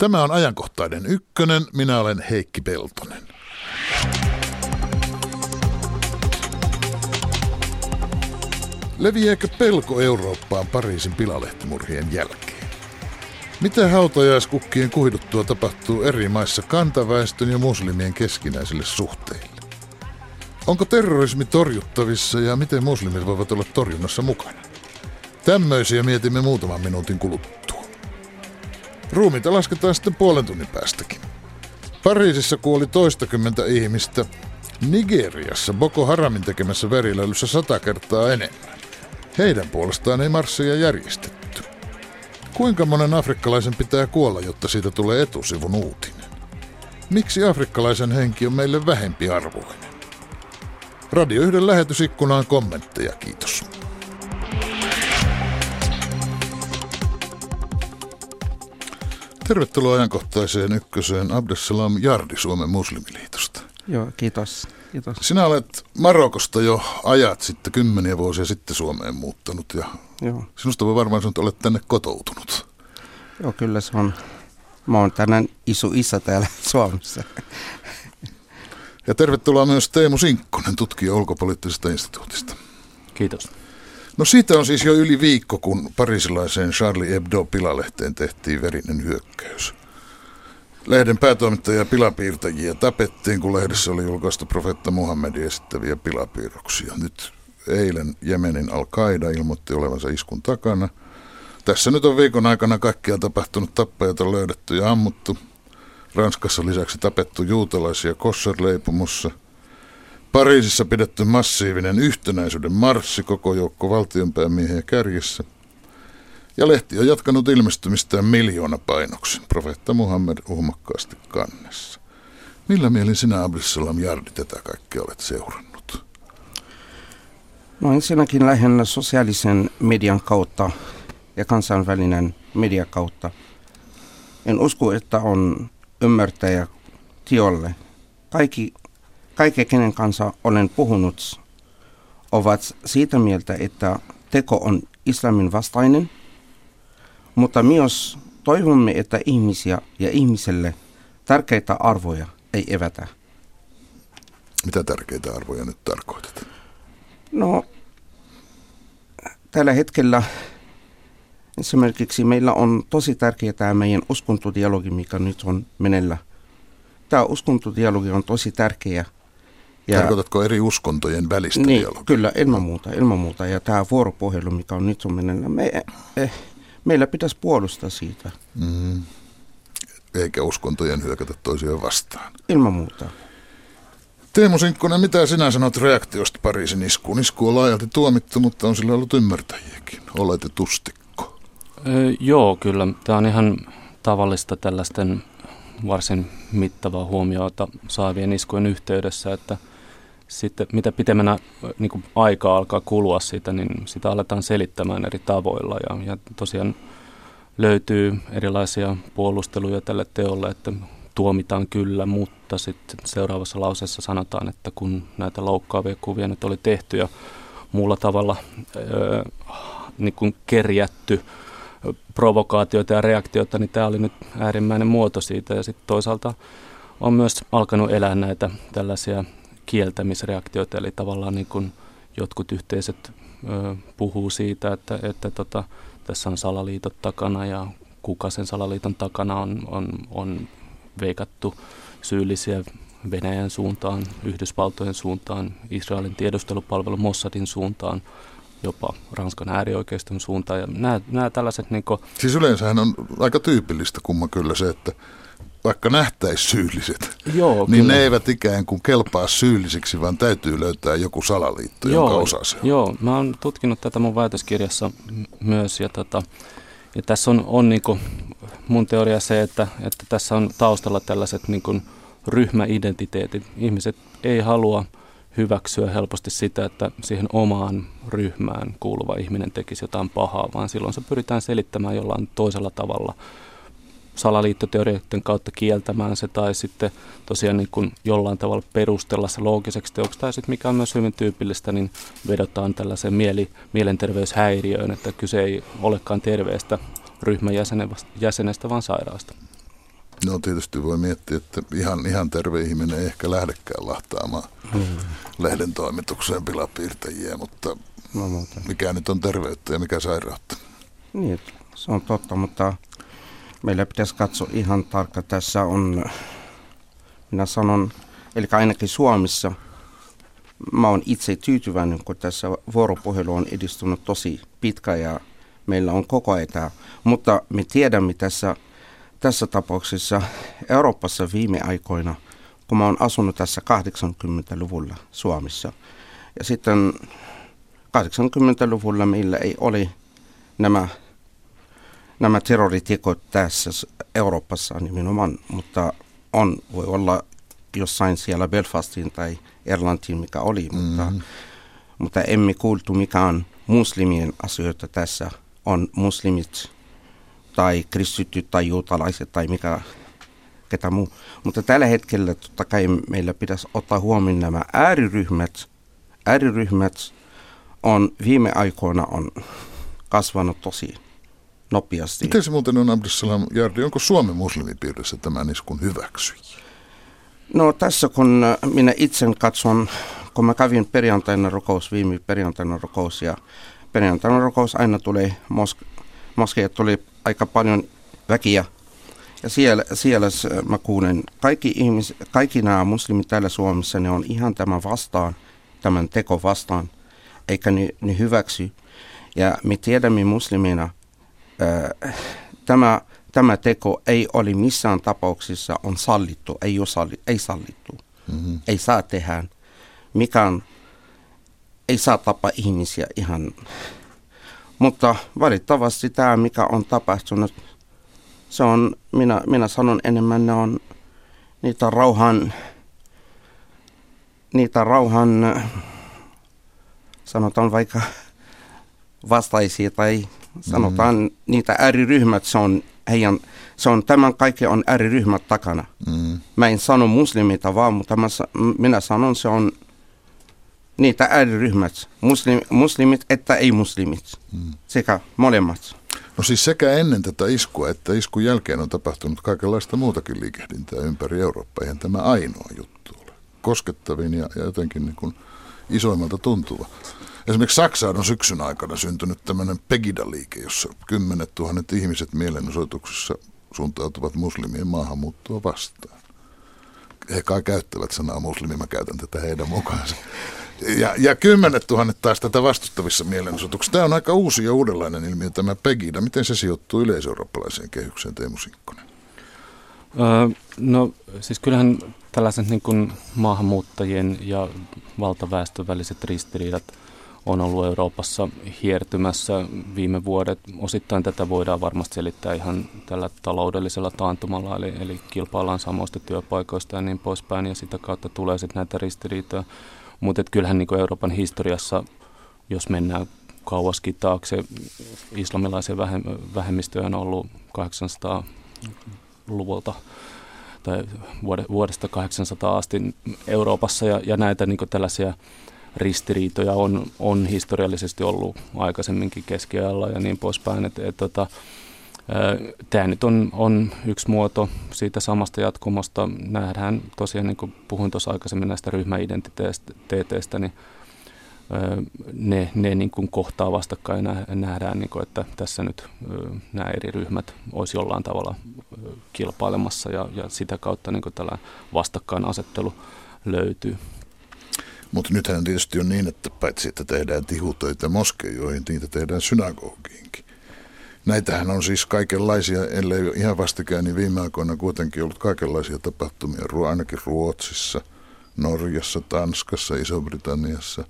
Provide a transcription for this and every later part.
Tämä on ajankohtainen ykkönen. Minä olen Heikki Peltonen. Leviääkö pelko Eurooppaan Pariisin pilalehtimurhien jälkeen? Mitä hautajaiskukkien kuhduttua tapahtuu eri maissa kantaväestön ja muslimien keskinäisille suhteille? Onko terrorismi torjuttavissa ja miten muslimit voivat olla torjunnassa mukana? Tämmöisiä mietimme muutaman minuutin kuluttua. Ruumita lasketaan sitten puolen tunnin päästäkin. Pariisissa kuoli toistakymmentä ihmistä. Nigeriassa Boko Haramin tekemässä verilöylyssä sata kertaa enemmän. Heidän puolestaan ei marsseja järjestetty. Kuinka monen afrikkalaisen pitää kuolla, jotta siitä tulee etusivun uutinen? Miksi afrikkalaisen henki on meille vähempi arvoinen? Radio yhden lähetysikkunaan kommentteja, kiitos. Tervetuloa ajankohtaiseen ykköseen Abdesalam Jardi Suomen muslimiliitosta. Joo, kiitos. kiitos. Sinä olet Marokosta jo ajat sitten, kymmeniä vuosia sitten Suomeen muuttanut ja Joo. sinusta voi varmaan sanoa, että olet tänne kotoutunut. Joo, kyllä se on. Mä oon tänään iso isä täällä Suomessa. Ja tervetuloa myös Teemu Sinkkonen, tutkija ulkopoliittisesta instituutista. Kiitos. No siitä on siis jo yli viikko, kun parisilaiseen Charlie Hebdo-pilalehteen tehtiin verinen hyökkäys. Lehden päätoimittajia ja pilapiirtäjiä tapettiin, kun lehdessä oli julkaistu profetta Muhammedin esittäviä pilapiirroksia. Nyt eilen Jemenin Al-Qaida ilmoitti olevansa iskun takana. Tässä nyt on viikon aikana kaikkia tapahtunut, tappajat on löydetty ja ammuttu. Ranskassa lisäksi tapettu juutalaisia Kosser-leipumussa – Pariisissa pidetty massiivinen yhtenäisyyden marssi koko joukko valtionpäämiehiä kärjessä. Ja lehti on jatkanut ilmestymistään miljoona painoksen, profeetta Muhammed uhmakkaasti kannessa. Millä mielin sinä, Abdussalam Jardi, tätä kaikkea olet seurannut? No ensinnäkin lähinnä sosiaalisen median kautta ja kansainvälinen media kautta. En usko, että on ymmärtäjä tiolle. Kaikki kaikki, kenen kanssa olen puhunut, ovat siitä mieltä, että teko on islamin vastainen, mutta myös toivomme, että ihmisiä ja ihmiselle tärkeitä arvoja ei evätä. Mitä tärkeitä arvoja nyt tarkoitat? No, tällä hetkellä esimerkiksi meillä on tosi tärkeää tämä meidän uskontodialogi, mikä nyt on menellä. Tämä uskontodialogi on tosi tärkeä – ja, Tarkoitatko eri uskontojen välistä niin, dialogia? Kyllä, ilman muuta, ilman muuta. Ja tämä vuoropuhelu, mikä on nyt on me, eh, meillä pitäisi puolustaa siitä. Mm. Eikä uskontojen hyökätä toisiaan vastaan. Ilman muuta. Teemu Sinkkonen, mitä sinä sanot reaktiosta Pariisin iskuun? Isku on laajalti tuomittu, mutta on sillä ollut ymmärtäjiäkin, oletetustiko. Öö, joo, kyllä. Tämä on ihan tavallista tällaisten varsin mittavaa huomiota saavien iskujen yhteydessä, että – sitten mitä pitemmänä niin kuin aika alkaa kulua siitä, niin sitä aletaan selittämään eri tavoilla. Ja, ja tosiaan löytyy erilaisia puolusteluja tälle teolle, että tuomitaan kyllä, mutta sitten seuraavassa lauseessa sanotaan, että kun näitä loukkaavia kuvia nyt oli tehty ja muulla tavalla öö, niin kuin kerjätty provokaatioita ja reaktioita, niin tämä oli nyt äärimmäinen muoto siitä. Ja sitten toisaalta on myös alkanut elää näitä tällaisia kieltämisreaktioita, eli tavallaan niin kuin jotkut yhteisöt ö, puhuu siitä, että, että tota, tässä on salaliitot takana ja kuka sen salaliiton takana on, on, on veikattu syyllisiä Venäjän suuntaan, Yhdysvaltojen suuntaan, Israelin tiedustelupalvelu Mossadin suuntaan, jopa Ranskan äärioikeiston suuntaan. Ja nämä, nämä tällaiset... Niin kuin... Siis yleensähän on aika tyypillistä kumma kyllä se, että vaikka nähtäisi syylliset, Joo, niin kyllä. ne eivät ikään kuin kelpaa syyllisiksi, vaan täytyy löytää joku salaliitto, Joo, jonka osa se on. Joo, mä oon tutkinut tätä mun väitöskirjassa myös ja, tota, ja tässä on, on niin kuin mun teoria se, että, että tässä on taustalla tällaiset niin kuin ryhmäidentiteetit. Ihmiset ei halua hyväksyä helposti sitä, että siihen omaan ryhmään kuuluva ihminen tekisi jotain pahaa, vaan silloin se pyritään selittämään jollain toisella tavalla – salaliittoteorioiden kautta kieltämään se tai sitten tosiaan niin kuin jollain tavalla perustella se loogiseksi teoksi tai sitten mikä on myös hyvin tyypillistä, niin vedotaan tällaiseen mieli, mielenterveyshäiriöön, että kyse ei olekaan terveestä ryhmän jäsenestä, vaan sairaasta. No tietysti voi miettiä, että ihan, ihan terve ihminen ei ehkä lähdekään lahtaamaan mm. lehden toimitukseen pilapiirtäjiä, mutta no, mikä nyt on terveyttä ja mikä sairautta? Niin, se on totta, mutta meillä pitäisi katsoa ihan tarkka. Tässä on, minä sanon, eli ainakin Suomessa, mä olen itse tyytyväinen, kun tässä vuoropuhelu on edistynyt tosi pitkä ja meillä on koko ajan. Mutta me tiedämme tässä, tässä tapauksessa Euroopassa viime aikoina, kun mä olen asunut tässä 80-luvulla Suomessa. Ja sitten 80-luvulla meillä ei ole nämä nämä terroritekot tässä Euroopassa nimenomaan, mutta on, voi olla jossain siellä Belfastin tai Irlantiin, mikä oli, mm-hmm. mutta, mutta emme kuultu mikä on muslimien asioita tässä. On muslimit tai kristityt tai juutalaiset tai mikä ketä muu. Mutta tällä hetkellä totta kai meillä pitäisi ottaa huomioon nämä ääriryhmät. Ääriryhmät on viime aikoina on kasvanut tosi nopeasti. Miten se muuten on, Abdussalam Jardi, onko Suomen muslimipiirissä tämän iskun hyväksyjä? No tässä kun minä itse katson, kun mä kävin perjantaina rukous, viime perjantaina rukous ja perjantaina rukous aina tulee, moske, moskeja tuli aika paljon väkiä ja siellä, siellä mä kuulen, kaikki, ihmis, kaikki nämä muslimit täällä Suomessa, ne on ihan tämän vastaan, tämän teko vastaan, eikä ne, ne hyväksy. Ja me tiedämme muslimina, tämä, tämä teko ei ole missään tapauksessa on sallittu, ei, ole salli, ei sallittu, mm-hmm. ei saa tehdä. Mikään ei saa tapa ihmisiä ihan. Mutta valitettavasti tämä, mikä on tapahtunut, se on, minä, minä sanon enemmän, ne on niitä rauhan, niitä rauhan, sanotaan vaikka vastaisia tai sanotaan mm. niitä ääriryhmät, se on, heidän, se on tämän kaikki on ääriryhmät takana. Mm. Mä en sano muslimita vaan, mutta mä, minä sanon se on niitä ääriryhmät, muslim, muslimit että ei-muslimit, mm. sekä molemmat. No siis sekä ennen tätä iskua että iskun jälkeen on tapahtunut kaikenlaista muutakin liikehdintää ympäri Eurooppaa. Eihän tämä ainoa juttu ole. Koskettavin ja, ja jotenkin niin kuin isoimmalta tuntuva. Esimerkiksi Saksaan on syksyn aikana syntynyt tämmöinen Pegida-liike, jossa kymmenet tuhannet ihmiset mielenosoituksessa suuntautuvat muslimien maahanmuuttoa vastaan. He kai käyttävät sanaa muslimi, mä käytän tätä heidän mukaansa. Ja, ja kymmenet tuhannet taas tätä vastustavissa mielenosoituksissa. Tämä on aika uusi ja uudenlainen ilmiö tämä Pegida. Miten se sijoittuu yleiseurooppalaiseen kehykseen, Teemu Sinkkonen? Öö, no siis kyllähän tällaiset niin kuin maahanmuuttajien ja valtaväestön väliset ristiriidat – on ollut Euroopassa hiertymässä viime vuodet. Osittain tätä voidaan varmasti selittää ihan tällä taloudellisella taantumalla, eli, eli kilpaillaan samoista työpaikoista ja niin poispäin, ja sitä kautta tulee sitten näitä ristiriitoja. Mutta kyllähän niin Euroopan historiassa, jos mennään kauaskin taakse, islamilaisia vähemmistöjä on ollut 800-luvulta tai vuodesta 800 asti Euroopassa ja, ja näitä niin tällaisia ristiriitoja on, on historiallisesti ollut aikaisemminkin keskiajalla ja niin poispäin. Et, et, tota, Tämä nyt on, on yksi muoto siitä samasta jatkumosta. Nähdään tosiaan, niin kuin puhuin tuossa aikaisemmin näistä ryhmäidentiteeteistä, niin ne, ne niin kuin kohtaa vastakkain ja nähdään, niin kuin, että tässä nyt nämä eri ryhmät olisi jollain tavalla kilpailemassa ja, ja sitä kautta niin kuin tällainen vastakkainasettelu löytyy. Mutta nythän tietysti on niin, että paitsi että tehdään tihutöitä moskeijoihin, niitä tehdään synagogiinkin. Näitähän on siis kaikenlaisia, ellei ihan vastikään, niin viime aikoina kuitenkin ollut kaikenlaisia tapahtumia, ainakin Ruotsissa, Norjassa, Tanskassa, Iso-Britanniassa.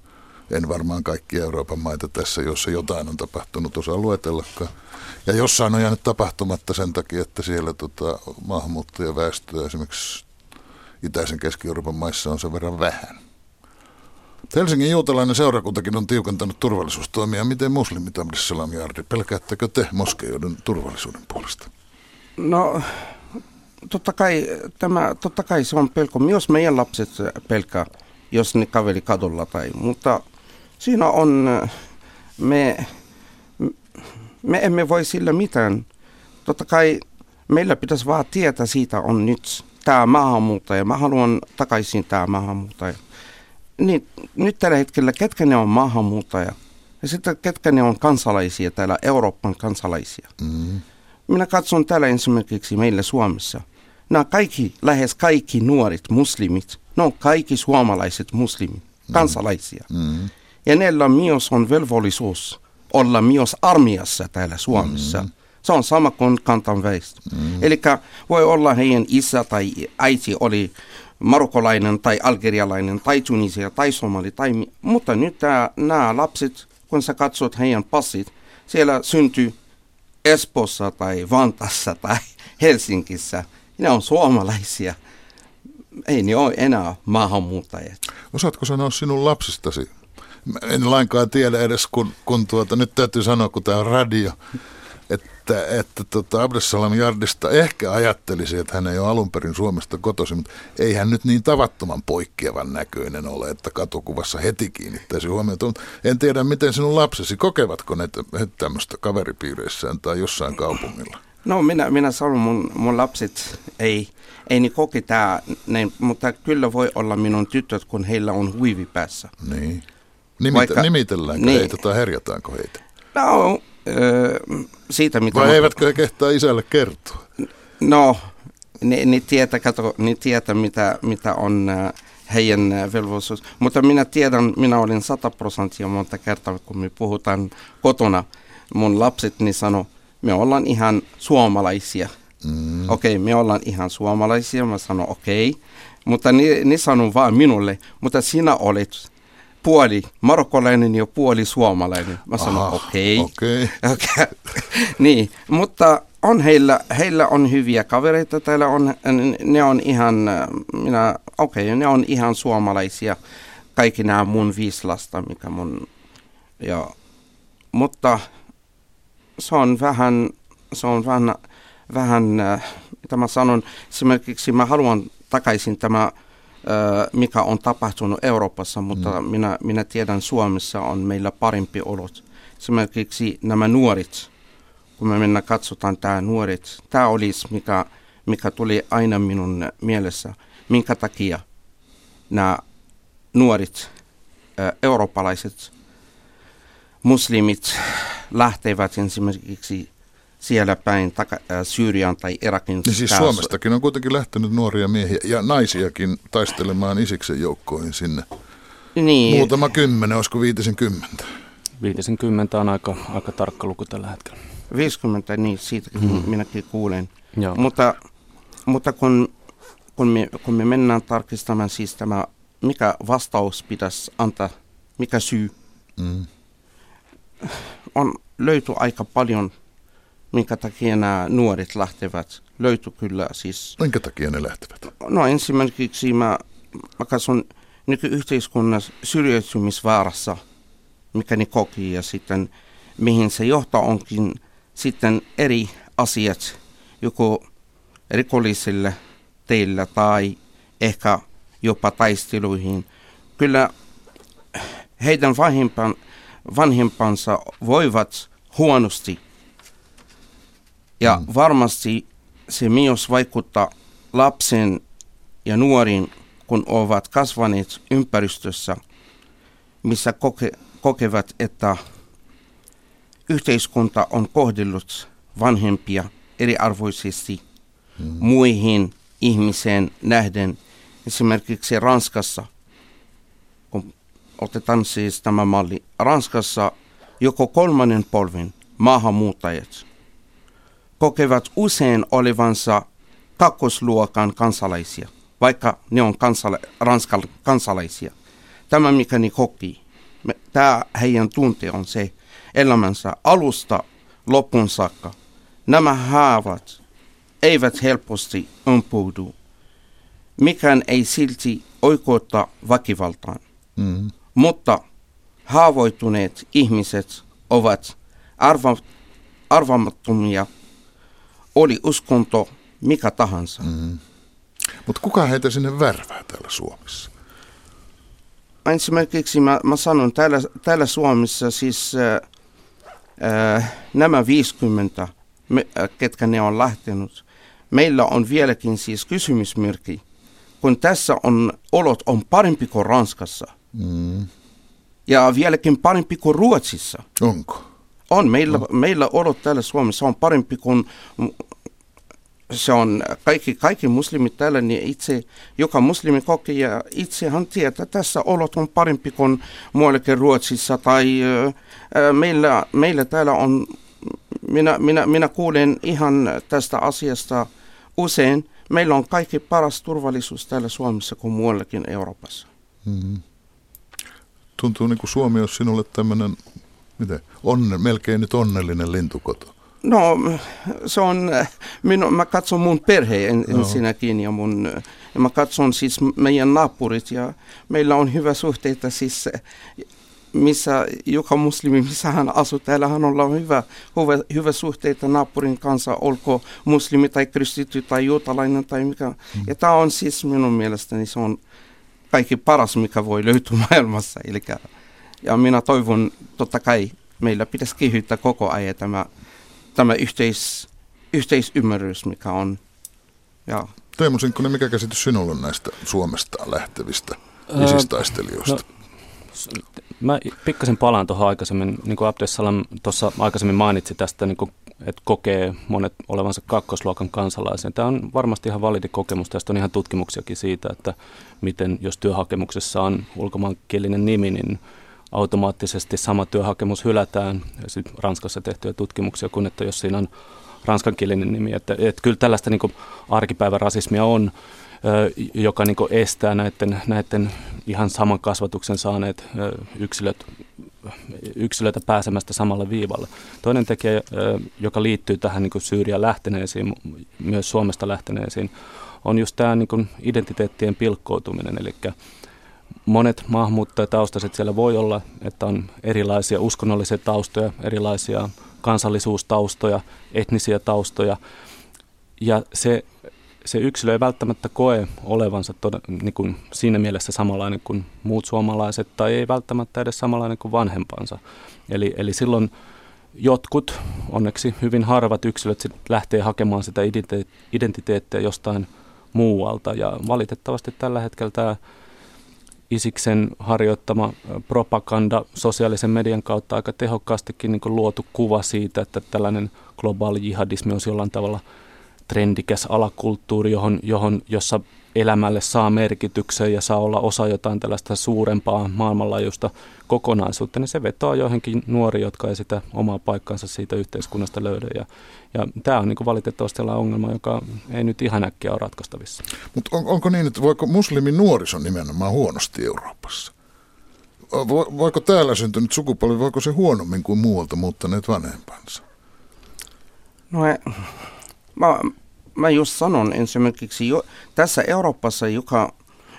En varmaan kaikki Euroopan maita tässä, jossa jotain on tapahtunut, osaa luetellakaan. Ja jossain on jäänyt tapahtumatta sen takia, että siellä tota, maahanmuuttajaväestöä esimerkiksi itäisen Keski-Euroopan maissa on sen verran vähän. Helsingin juutalainen seurakuntakin on tiukentanut turvallisuustoimia. Miten muslimit Abdissalam Jardi, pelkäättekö te moskeijoiden turvallisuuden puolesta? No, totta kai, tämä, totta kai se on pelko. Myös meidän lapset pelkää, jos ne kaveri kadulla tai, mutta siinä on, me, me emme voi sillä mitään. Totta kai meillä pitäisi vaan tietää siitä on nyt tämä maahanmuuttaja. Mä haluan takaisin tämä maahanmuuttaja. Niin, nyt tällä hetkellä, ketkä ne on maahanmuuttaja? Ja sitten ketkä ne on kansalaisia täällä, Euroopan kansalaisia. Mm. Minä katson täällä esimerkiksi meillä Suomessa. Nämä kaikki, lähes kaikki nuoret muslimit, ne on kaikki suomalaiset muslimit, mm. kansalaisia. Mm. Ja niillä myös on velvollisuus olla myös armiassa täällä Suomessa. Mm. Se on sama kuin kantan väestö. Mm. Eli voi olla heidän isä tai äiti oli marokolainen tai algerialainen tai tunisia tai somali. Tai, mutta nyt nämä lapset, kun sä katsot heidän passit, siellä syntyy Espossa tai Vantassa tai Helsingissä. Ne on suomalaisia. Ei ne ole enää maahanmuuttajia. Osaatko sanoa sinun lapsistasi? En lainkaan tiedä edes, kun, kun tuota, nyt täytyy sanoa, kun tämä on radio, että, että tota Abdesalam Jardista ehkä ajattelisi, että hän ei ole alun perin Suomesta kotoisin, mutta ei hän nyt niin tavattoman poikkeavan näköinen ole, että katukuvassa heti kiinnittäisi huomiota. En tiedä, miten sinun lapsesi, kokevatko ne tämmöistä kaveripiireissään tai jossain kaupungilla? No minä, minä sanon, mun, mun lapset ei, ei niin koke tämä, mutta kyllä voi olla minun tytöt, kun heillä on huivi päässä. Niin. Nimitä, Vaikka, nimitelläänkö niin, heitä tai herjataanko heitä? No, siitä, mitä... Vai mä... eivätkö he kehtaa isälle kertoa? No, ne, ne tietää, kato, ne tietää mitä, mitä on heidän velvollisuus. Mutta minä tiedän, minä olin 100 prosenttia monta kertaa, kun me puhutaan kotona. Mun lapset niin sano, me ollaan ihan suomalaisia. Mm. Okei, okay, me ollaan ihan suomalaisia. Mä sanon okei. Okay. Mutta ne, ne sanoo vaan minulle, mutta sinä olet puoli marokkolainen ja puoli suomalainen. Mä sanon okei. Okay. Okay. okay. niin, mutta on heillä, heillä on hyviä kavereita täällä, on, ne on ihan, minä, okei, okay, ne on ihan suomalaisia, kaikki nämä mun viisi lasta, mikä mun, ja, mutta se on vähän, se on vähän, vähän, mitä mä sanon, esimerkiksi mä haluan takaisin tämä mikä on tapahtunut Euroopassa, mutta mm. minä, minä tiedän Suomessa on meillä parempi olot. Esimerkiksi nämä nuoret, kun me mennään katsotaan tämä nuoret, tämä olisi mikä, mikä tuli aina minun mielessä, minkä takia nämä nuoret eurooppalaiset muslimit lähtevät esimerkiksi siellä päin taka, äh, Syyrian tai Irakin. Niin siis Suomestakin on kuitenkin lähtenyt nuoria miehiä ja naisiakin taistelemaan Isiksen joukkoihin sinne. Niin. Muutama kymmenen, olisiko viitisen kymmentä? Viitisen kymmentä on aika, aika tarkka luku tällä hetkellä. 50, niin siitä mm. minäkin kuulen. Joo. Mutta, mutta kun, kun, me, kun me mennään tarkistamaan siis tämä, mikä vastaus pitäisi antaa, mikä syy, mm. on löyty aika paljon minkä takia nämä nuoret lähtevät. Löytyi kyllä siis... Minkä takia ne lähtevät? No ensimmäiseksi mä, mä katson nykyyhteiskunnassa syrjäytymisvaarassa, mikä ne koki ja sitten mihin se johtaa onkin sitten eri asiat, joko rikollisille teillä tai ehkä jopa taisteluihin. Kyllä heidän vanhempansa voivat huonosti ja mm. varmasti se myös vaikuttaa lapsen ja nuorin, kun ovat kasvaneet ympäristössä, missä koke, kokevat, että yhteiskunta on kohdellut vanhempia eriarvoisesti mm. muihin ihmiseen nähden. Esimerkiksi Ranskassa, kun otetaan siis tämä malli, Ranskassa joko kolmannen polven maahanmuuttajat – kokevat usein olevansa kakkosluokan kansalaisia, vaikka ne on kansala- ranskal- kansalaisia. Tämä, mikä ne koki, tämä heidän tunte on se elämänsä alusta lopun saakka. Nämä haavat eivät helposti umpoudu. Mikään ei silti oikeutta väkivaltaan. Mm. Mutta haavoittuneet ihmiset ovat arva, arvamattomia oli uskonto mikä tahansa. Mm. Mutta kuka heitä sinne värvää täällä Suomessa? Esimerkiksi mä, mä sanon, täällä, täällä Suomessa siis äh, äh, nämä 50, me, äh, ketkä ne on lähtenyt, meillä on vieläkin siis kysymysmerkki, kun tässä on olot on parempi kuin Ranskassa. Mm. Ja vieläkin parempi kuin Ruotsissa. Onko? On. Meillä, no. meillä olot täällä Suomessa on parempi kuin se on kaikki, kaikki muslimit täällä, niin itse, joka muslimi koki ja itsehän tietää, että tässä olot on parempi kuin muuallakin Ruotsissa tai ää, meillä, meillä täällä on, minä, minä, minä kuulen ihan tästä asiasta usein, meillä on kaikki paras turvallisuus täällä Suomessa kuin muuallakin Euroopassa. Mm-hmm. Tuntuu niin kuin Suomi olisi sinulle tämmöinen, miten, onne, melkein nyt onnellinen lintukoto. No, se on, minu, mä katson mun perheen ensinnäkin ja, mun, ja mä katson siis meidän naapurit ja meillä on hyvä suhteita siis missä joka muslimi, missä hän asuu, täällä hän on hyvä, hyvä, hyvä suhteita naapurin kanssa, olko muslimi tai kristitty tai juutalainen tai mikä. Mm. Ja tämä on siis minun mielestäni se on kaikki paras, mikä voi löytyä maailmassa. Elikkä, ja minä toivon, totta kai meillä pitäisi kehittää koko ajan tämä tämä yhteis, yhteisymmärrys, mikä on. Ja. Teemu Sinkkonen, mikä käsitys sinulla on näistä Suomesta lähtevistä isistaistelijoista? No, mä pikkasen palaan tuohon aikaisemmin, niin kuin Abdessalam tuossa aikaisemmin mainitsi tästä, niin kuin, että kokee monet olevansa kakkosluokan kansalaisia. Tämä on varmasti ihan validi kokemus. Tästä on ihan tutkimuksiakin siitä, että miten jos työhakemuksessa on ulkomaankielinen nimi, niin automaattisesti sama työhakemus hylätään. Ja Ranskassa tehtyjä tutkimuksia, kun että jos siinä on ranskankielinen nimi. Että, että kyllä tällaista niin arkipäivän rasismia on, joka niin estää näiden, näiden ihan saman kasvatuksen saaneet yksilöt, yksilöitä pääsemästä samalle viivalle. Toinen tekijä, joka liittyy tähän niin Syyrian lähteneisiin, myös Suomesta lähteneisiin, on just tämä niin identiteettien pilkkoutuminen, eli monet maahanmuuttajataustaiset siellä voi olla, että on erilaisia uskonnollisia taustoja, erilaisia kansallisuustaustoja, etnisiä taustoja. Ja se, se yksilö ei välttämättä koe olevansa tod, niin kuin siinä mielessä samanlainen kuin muut suomalaiset tai ei välttämättä edes samanlainen kuin vanhempansa. Eli, eli silloin jotkut, onneksi hyvin harvat yksilöt lähtee hakemaan sitä identiteettiä jostain muualta. Ja valitettavasti tällä hetkellä tämä Isiksen harjoittama propaganda sosiaalisen median kautta aika tehokkaastikin niin luotu kuva siitä, että tällainen globaali jihadismi on jollain tavalla trendikäs alakulttuuri, johon, johon, jossa elämälle saa merkityksen ja saa olla osa jotain tällaista suurempaa maailmanlaajuista kokonaisuutta, niin se vetoaa joihinkin nuori, jotka ei sitä omaa paikkansa siitä yhteiskunnasta löydä. Ja, ja tämä on niin valitettavasti sellainen ongelma, joka ei nyt ihan äkkiä ole ratkaistavissa. Mutta on, onko niin, että voiko muslimin nuorison nimenomaan huonosti Euroopassa? Voiko täällä syntynyt sukupolvi, voiko se huonommin kuin muualta muuttaneet vanhempansa? No mä, mä just sanon esimerkiksi, jo, tässä Euroopassa joka,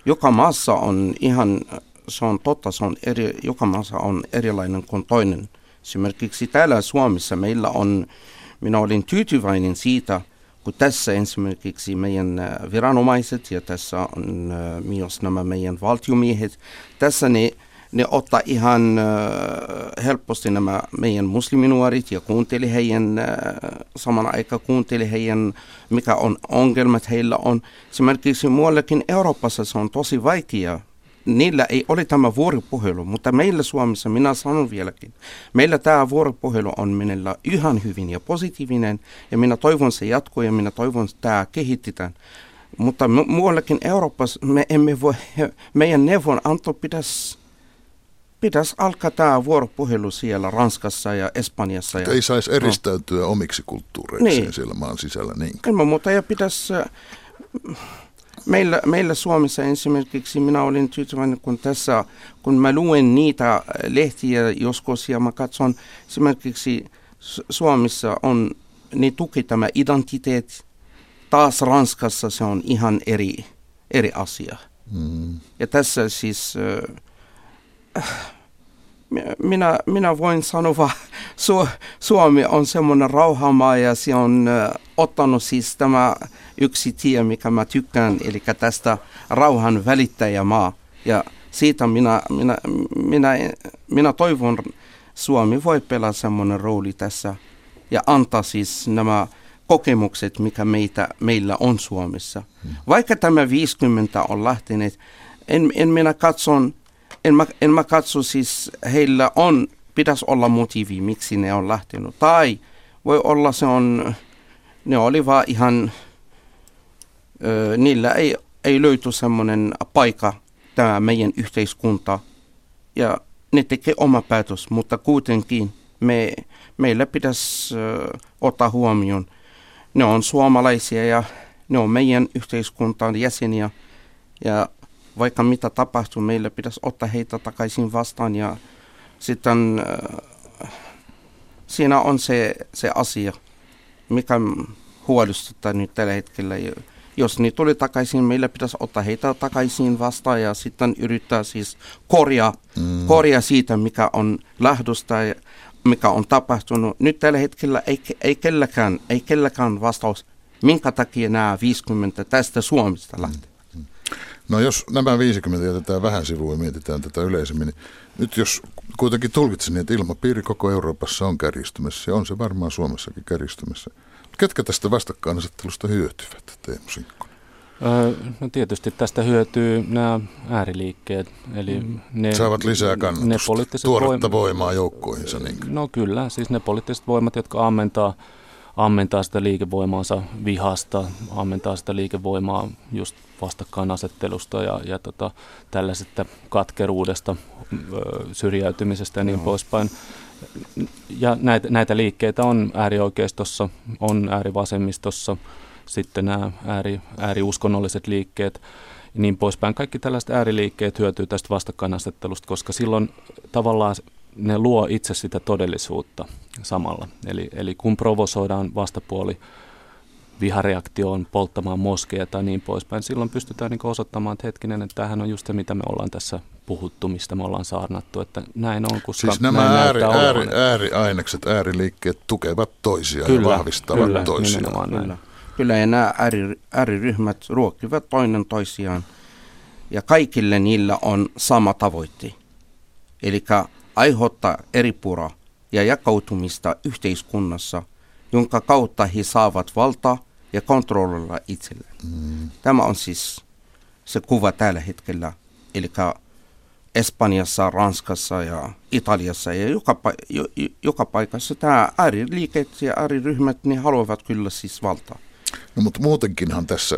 joka maassa on ihan, se on totta, se on eri, joka maassa on erilainen kuin toinen. Esimerkiksi täällä Suomessa meillä on, minä olin tyytyväinen siitä, kun tässä esimerkiksi meidän äh, viranomaiset ja tässä on äh, myös nämä meidän valtiomiehet, tässä ne ne ottaa ihan äh, helposti nämä meidän musliminuorit ja kuunteli heidän, äh, saman aikaan kuunteli heidän, mikä on ongelmat heillä on. Esimerkiksi muuallakin Euroopassa se on tosi vaikea. Niillä ei ole tämä vuoropuhelu, mutta meillä Suomessa, minä sanon vieläkin, meillä tämä vuoropuhelu on meillä ihan hyvin ja positiivinen, ja minä toivon se jatkuu, ja minä toivon, että tämä kehitetään. Mutta muuallakin Euroopassa me emme voi, meidän neuvonanto pitäisi pitäisi alkaa tämä vuoropuhelu siellä Ranskassa ja Espanjassa. Ja, ei saisi eristäytyä no. omiksi kulttuureikseen niin. siellä maan sisällä niin. Ilman muuta ja pitäisi, äh, meillä, meillä Suomessa esimerkiksi minä olin tyytyväinen, kun tässä, kun mä luen niitä lehtiä joskus ja mä katson esimerkiksi Suomessa on, ne tuki tämä identiteetti, taas Ranskassa se on ihan eri, eri asia. Mm. Ja tässä siis... Äh, minä, minä voin sanoa, Su, Suomi on semmoinen rauhamaa ja se on ottanut siis tämä yksi tie, mikä mä tykkään, eli tästä rauhan välittäjämaa. Ja siitä minä, minä, minä, minä toivon, Suomi voi pelaa semmoinen rooli tässä ja antaa siis nämä kokemukset, mikä meitä, meillä on Suomessa. Hmm. Vaikka tämä 50 on lähtenyt, en, en minä katson, en mä, en katso siis, heillä on, pitäisi olla motiivi, miksi ne on lähtenyt. Tai voi olla se on, ne oli vaan ihan, ö, niillä ei, ei löyty semmoinen paikka, tämä meidän yhteiskunta, ja ne tekee oma päätös, mutta kuitenkin me, meillä pitäisi ö, ottaa huomioon, ne on suomalaisia ja ne on meidän yhteiskuntaan jäseniä, ja vaikka mitä tapahtuu, meillä pitäisi ottaa heitä takaisin vastaan ja sitten äh, siinä on se, se asia, mikä huolestuttaa nyt tällä hetkellä. Jos ne tuli takaisin, meillä pitäisi ottaa heitä takaisin vastaan ja sitten yrittää siis korjaa, mm. korjaa siitä, mikä on lähdöstä ja mikä on tapahtunut. Nyt tällä hetkellä ei, ei, kelläkään, ei kelläkään vastaus, minkä takia nämä 50 tästä Suomesta lähtee. No jos nämä 50 jätetään vähän sivuun ja mietitään tätä yleisemmin, niin nyt jos kuitenkin tulkitsin, että ilmapiiri koko Euroopassa on kärjistymässä ja on se varmaan Suomessakin kärjistymässä. Ketkä tästä vastakkainasettelusta hyötyvät, Teemu Sinkko? no tietysti tästä hyötyy nämä ääriliikkeet. Eli mm. ne, Saavat lisää kannatusta, ne poliittiset tuoretta voim- voimaa joukkoihinsa. Niin. No kyllä, siis ne poliittiset voimat, jotka ammentaa ammentaa sitä liikevoimaansa vihasta, ammentaa sitä liikevoimaa just vastakkainasettelusta ja, ja tota, tällaisesta katkeruudesta, syrjäytymisestä ja niin no. poispäin. Ja näitä, näitä liikkeitä on äärioikeistossa, on äärivasemmistossa, sitten nämä ääri, ääriuskonnolliset liikkeet ja niin poispäin. Kaikki tällaiset ääriliikkeet hyötyy tästä vastakkainasettelusta, koska silloin tavallaan ne luo itse sitä todellisuutta samalla. Eli, eli kun provosoidaan vastapuoli vihareaktioon, polttamaan moskeja tai niin poispäin, silloin pystytään niin osoittamaan, että hetkinen, että tämähän on just se, mitä me ollaan tässä puhuttu, mistä me ollaan saarnattu, että näin on, koska Siis nämä ääri, ääri, ääriainekset, ääriliikkeet tukevat toisiaan kyllä, ja vahvistavat kyllä, toisiaan. Kyllä. kyllä, ja nämä ääri, ääriryhmät ruokkivat toinen toisiaan, ja kaikille niillä on sama tavoite. Eli aiheuttaa eripura ja jakautumista yhteiskunnassa, jonka kautta he saavat valtaa ja kontrollilla itselleen. Mm. Tämä on siis se kuva tällä hetkellä, eli Espanjassa, Ranskassa ja Italiassa ja joka, jo, joka paikassa tämä ääriliikeet ja ääriryhmät, ne haluavat kyllä siis valtaa. No mutta muutenkinhan tässä,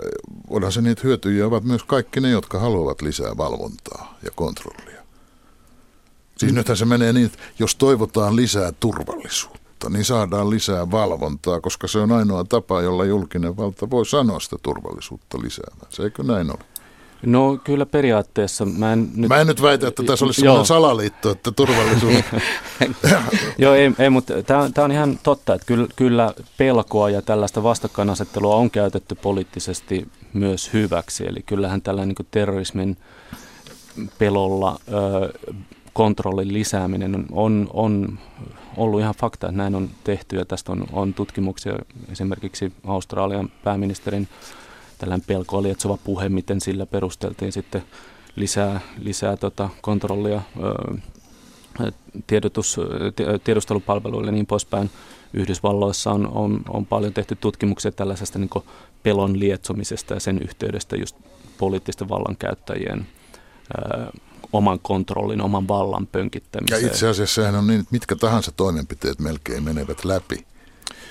onhan se niitä hyötyjä ovat myös kaikki ne, jotka haluavat lisää valvontaa ja kontrollia. Siis nythän se menee niin, että jos toivotaan lisää turvallisuutta, niin saadaan lisää valvontaa, koska se on ainoa tapa, jolla julkinen valta voi sanoa sitä turvallisuutta lisäämään. Se eikö näin ole? No kyllä periaatteessa. Mä en nyt, mä en nyt väitä, että tässä olisi sellainen salaliitto, että turvallisuus... Joo, ei, ei mutta tämä on ihan totta, että kyllä, kyllä pelkoa ja tällaista vastakkainasettelua on käytetty poliittisesti myös hyväksi. Eli kyllähän tällainen niin terrorismin pelolla ö, kontrollin lisääminen on, on, ollut ihan fakta, että näin on tehty ja tästä on, on tutkimuksia esimerkiksi Australian pääministerin tällainen pelkoa lietsova puhe, miten sillä perusteltiin sitten lisää, lisää tota kontrollia tiedotus, tiedustelupalveluille ja niin poispäin. Yhdysvalloissa on, on, on paljon tehty tutkimuksia tällaisesta niin pelon lietsomisesta ja sen yhteydestä just poliittisten vallankäyttäjien oman kontrollin, oman vallan pönkittämiseen. Ja itse asiassa sehän on niin, että mitkä tahansa toimenpiteet melkein menevät läpi.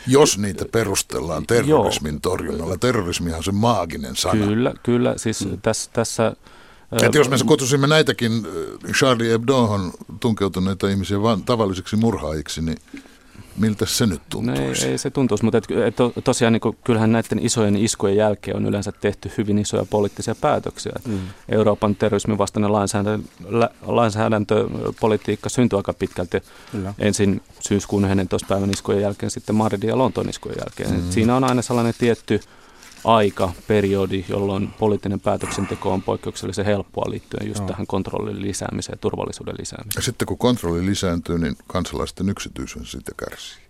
Jos niitä perustellaan terrorismin torjunnalla. Terrorismihan on se maaginen sana. Kyllä, kyllä. Siis mm. tässä, tässä että jos me kutsusimme näitäkin Charlie Hebdohon tunkeutuneita ihmisiä vaan tavallisiksi murhaajiksi, niin Miltä se nyt tuntuisi? No ei, ei se tuntuisi, mutta et, et, tosiaan niin kyllähän näiden isojen iskujen jälkeen on yleensä tehty hyvin isoja poliittisia päätöksiä. Mm. Euroopan terrorismin vastainen lainsäädäntö, lainsäädäntöpolitiikka syntyi aika pitkälti Kyllä. ensin syyskuun 11. päivän iskujen jälkeen, sitten Madridin ja Lontoon iskujen jälkeen. Mm. Siinä on aina sellainen tietty aika, periodi, jolloin poliittinen päätöksenteko on poikkeuksellisen helppoa liittyen just no. tähän kontrollin lisäämiseen ja turvallisuuden lisäämiseen. Ja sitten kun kontrolli lisääntyy, niin kansalaisten yksityisyys sitten kärsii.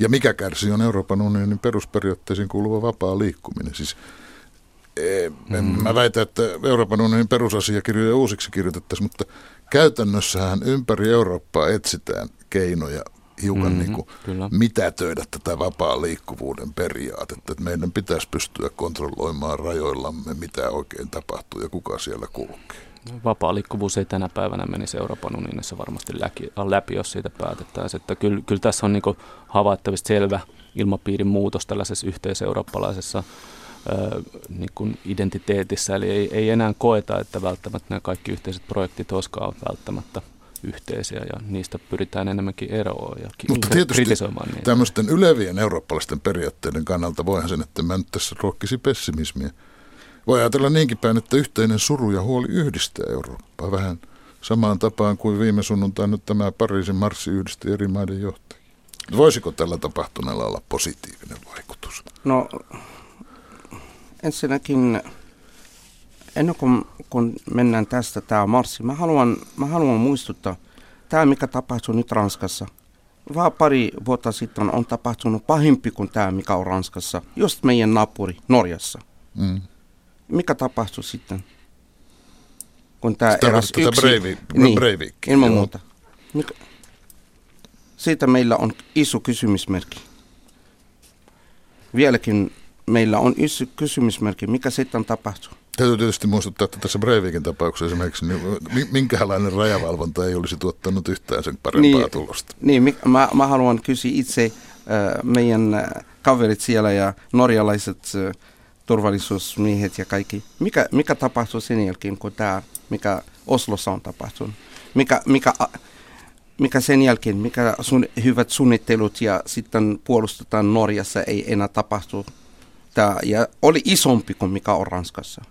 Ja mikä kärsii on Euroopan unionin perusperiaatteisiin kuuluva vapaa liikkuminen. Siis e, mm. Mä väitän, että Euroopan unionin perusasiakirjoja uusiksi kirjoitettaisiin, mutta käytännössähän ympäri Eurooppaa etsitään keinoja hiukan mm-hmm, niin kuin mitätöidä tätä vapaa liikkuvuuden periaatetta, että meidän pitäisi pystyä kontrolloimaan rajoillamme, mitä oikein tapahtuu ja kuka siellä kulkee. Vapaa liikkuvuus ei tänä päivänä menisi Euroopan unionissa varmasti läpi, jos siitä päätettäisiin. Että kyllä, kyllä tässä on niin havaittavasti selvä ilmapiirin muutos tällaisessa yhteiseurooppalaisessa niin kuin identiteetissä, eli ei, ei enää koeta, että välttämättä nämä kaikki yhteiset projektit olisikaan välttämättä yhteisiä ja niistä pyritään enemmänkin eroon ja Mutta tietysti niitä. tämmöisten ylevien eurooppalaisten periaatteiden kannalta voihan sen, että mä nyt tässä ruokkisi pessimismiä. Voi ajatella niinkin päin, että yhteinen suru ja huoli yhdistää Eurooppaa vähän samaan tapaan kuin viime sunnuntaina nyt tämä Pariisin marssi yhdisti eri maiden johtajia. Voisiko tällä tapahtuneella olla positiivinen vaikutus? No ensinnäkin ennen kuin kun mennään tästä tämä marssi, mä haluan, mä haluan muistuttaa, tämä mikä tapahtui nyt Ranskassa, vaan pari vuotta sitten on tapahtunut pahimpi kuin tämä, mikä on Ranskassa, just meidän naapuri Norjassa. Mm. Mikä tapahtui sitten? Kun tämä eräs yksi... Breivi, niin, Breivik, ilman joo. muuta. Mikä, siitä meillä on iso kysymysmerkki. Vieläkin meillä on iso kysymysmerkki, mikä sitten tapahtuu. Täytyy tietysti muistuttaa, että tässä Breivikin tapauksessa esimerkiksi niin minkälainen rajavalvonta ei olisi tuottanut yhtään sen parempaa niin, tulosta. Niin, mä, mä haluan kysyä itse äh, meidän äh, kaverit siellä ja norjalaiset äh, turvallisuusmiehet ja kaikki. Mikä, mikä tapahtui sen jälkeen, kun tämä, mikä Oslossa on tapahtunut? Mikä, mikä, mikä sen jälkeen, mikä sun, hyvät suunnittelut ja sitten puolustetaan Norjassa ei enää tapahtu? Tämä, ja oli isompi kuin mikä on Ranskassa.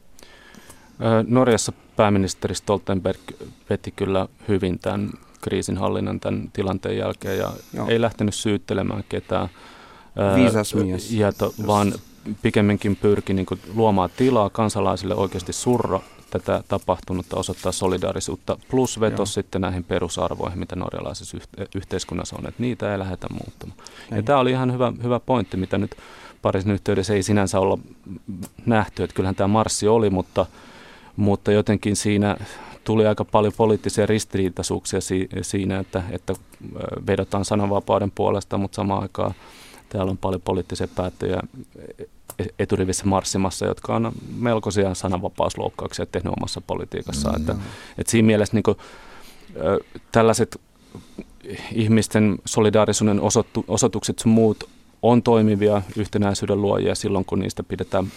Norjassa pääministeri Stoltenberg veti kyllä hyvin tämän kriisinhallinnan tämän tilanteen jälkeen ja Joo. ei lähtenyt syyttelemään ketään. Viisas mies. Ja to, vaan pikemminkin pyrki niin kuin, luomaan tilaa kansalaisille oikeasti surra tätä tapahtunutta, osoittaa solidaarisuutta, plus vetos sitten näihin perusarvoihin, mitä norjalaisessa yhteiskunnassa on, että niitä ei lähdetä muuttamaan. Ei. Ja tämä oli ihan hyvä, hyvä pointti, mitä nyt Pariisin yhteydessä ei sinänsä olla nähty, että kyllähän tämä marssi oli, mutta mutta jotenkin siinä tuli aika paljon poliittisia ristiriitaisuuksia siinä, että, että vedotaan sananvapauden puolesta, mutta samaan aikaan täällä on paljon poliittisia päättöjä e-, eturivissä marssimassa, jotka on melkoisia sananvapausloukkauksia tehnyt omassa politiikassaan. Mm. Että, että siinä mielessä niin kuin, tällaiset ihmisten solidaarisuuden osoittu, osoitukset sun muut on toimivia yhtenäisyyden luojia silloin, kun niistä pidetään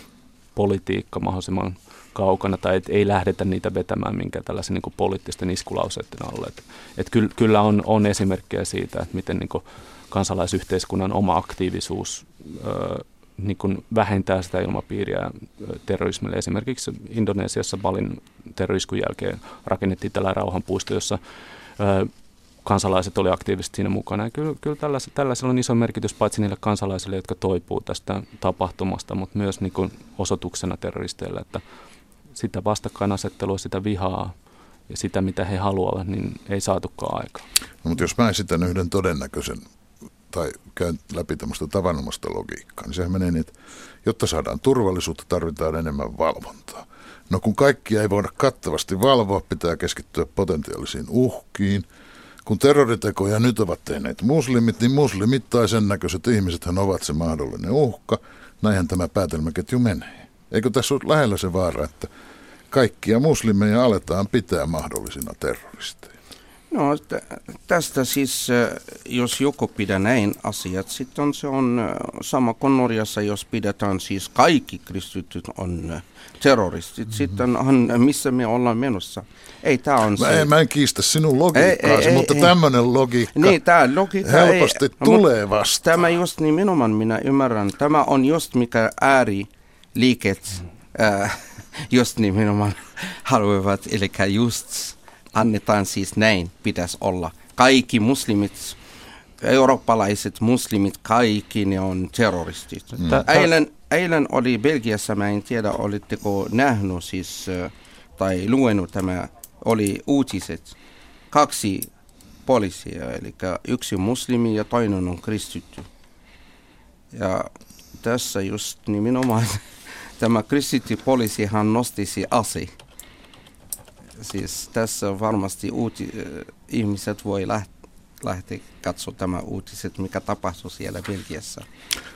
politiikka mahdollisimman kaukana tai et ei lähdetä niitä vetämään minkä tällaisen niin poliittisten iskulauseiden alle. Et, et kyllä, kyllä on, on esimerkkejä siitä, että miten niin kuin kansalaisyhteiskunnan oma aktiivisuus ö, niin kuin vähentää sitä ilmapiiriä terrorismille. Esimerkiksi Indonesiassa Balin terroriskun jälkeen rakennettiin tällainen rauhanpuisto, jossa ö, kansalaiset oli aktiivisesti siinä mukana. Ja kyllä, kyllä tällaisella, tällaisella on iso merkitys paitsi niille kansalaisille, jotka toipuu tästä tapahtumasta, mutta myös niin kuin osoituksena terroristeille, että sitä vastakkainasettelua, sitä vihaa ja sitä, mitä he haluavat, niin ei saatukaan aikaa. No, mutta jos mä esitän yhden todennäköisen tai käyn läpi tämmöistä tavanomaista logiikkaa, niin sehän menee niin, että jotta saadaan turvallisuutta, tarvitaan enemmän valvontaa. No kun kaikkia ei voida kattavasti valvoa, pitää keskittyä potentiaalisiin uhkiin. Kun terroritekoja nyt ovat tehneet muslimit, niin muslimit tai sen näköiset ihmisethän ovat se mahdollinen uhka. Näinhän tämä päätelmäketju menee. Eikö tässä ole lähellä se vaara, että kaikkia muslimeja aletaan pitää mahdollisina terroristeina? No tästä siis, jos joku pidä näin asiat, sitten se on sama kuin Norjassa, jos pidetään siis kaikki kristityt on terroristit. Mm-hmm. Sitten on, missä me ollaan menossa. Ei, tää on mä, se. En, mä en kiistä sinun logiikkaasi, ei, mutta tämmöinen logiikka, niin, tää logiikka helposti ei, tulee vastaan. Tämä just nimenomaan minä ymmärrän. Tämä on just mikä ääri liiket äh, just nimenomaan haluavat, eli just annetaan siis näin pitäisi olla. Kaikki muslimit, eurooppalaiset muslimit, kaikki ne on terroristit. Mm. Eilen, eilen oli Belgiassa, mä en tiedä, olitteko nähnyt siis, äh, tai luenut tämä, oli uutiset. Kaksi poliisia, eli yksi muslimi ja toinen on kristitty. Ja tässä just nimenomaan tämä kristitty poliisihan nostisi ase. Siis tässä varmasti uuti, ihmiset voi läht, lähti katsomaan tämä uutiset, mikä tapahtui siellä Belgiassa.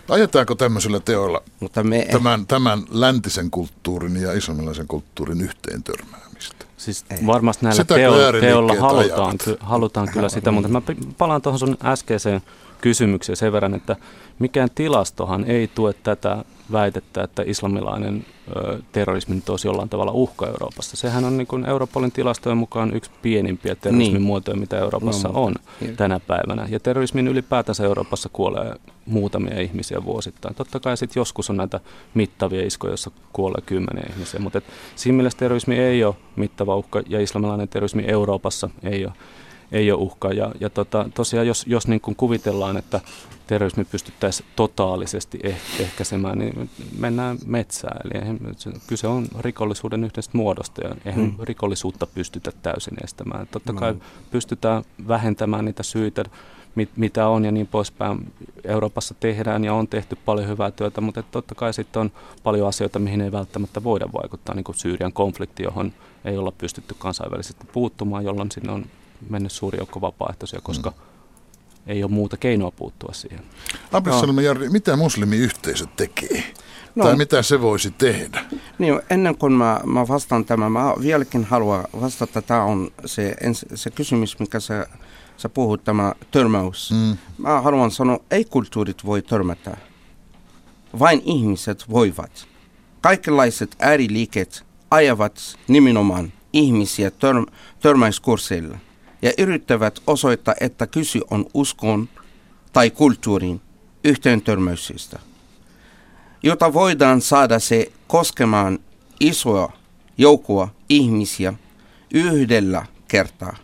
Ajetaanko tämmöisillä teoilla Mutta me, tämän, tämän läntisen kulttuurin ja islamilaisen kulttuurin yhteen törmäämistä? Siis Ei. varmasti näillä ääriliikkeet teolla halutaan, ky, halutaan kyllä sitä, mutta mä palaan tuohon sun äskeiseen kysymykseen sen verran, että mikään tilastohan ei tue tätä väitettä, että islamilainen ö, terrorismi nyt olisi jollain tavalla uhka Euroopassa. Sehän on niin kuin Europolin tilastojen mukaan yksi pienimpiä terrorismin Niin. muotoja, mitä Euroopassa No, on Niin. tänä päivänä. Ja terrorismin ylipäätänsä Euroopassa kuolee muutamia ihmisiä vuosittain. Totta kai sitten joskus on näitä mittavia iskoja, joissa kuolee kymmeniä ihmisiä, mutta siinä mielessä terrorismi ei ole mittava uhka ja islamilainen terrorismi Euroopassa ei ole, ei ole uhka. Ja, ja tota, tosiaan jos, jos niin kuin kuvitellaan, että terrorismi pystyttäisiin totaalisesti eh, ehkäisemään, niin mennään metsään. Eli kyse on rikollisuuden yhdestä muodosta ja eihän Hmm. rikollisuutta pystytä täysin estämään. Totta kai No. pystytään vähentämään niitä syitä, mit, mitä on ja niin poispäin. Euroopassa tehdään ja on tehty paljon hyvää työtä, mutta totta kai sitten on paljon asioita, mihin ei välttämättä voida vaikuttaa, niin kuin Syyrian konflikti, johon ei olla pystytty kansainvälisesti puuttumaan, jolloin sinne on mennyt suuri joukko vapaaehtoisia, koska ei ole muuta keinoa puuttua siihen. Abdussalam Jarri, mitä muslimiyhteisö tekee? No. Tai mitä se voisi tehdä? Niin, ennen kuin mä, mä vastaan tämän, mä vieläkin haluan vastata. Tämä on se, ens, se kysymys, mikä sä, sä puhut, tämä törmäys. Mm. Mä haluan sanoa, ei kulttuurit voi törmätä. Vain ihmiset voivat. Kaikenlaiset ääriliikkeet ajavat nimenomaan ihmisiä tör, törmäyskursseilla ja yrittävät osoittaa, että kysy on uskon tai kulttuurin yhteen törmäyksistä, jota voidaan saada se koskemaan isoa joukkoa ihmisiä yhdellä kertaa.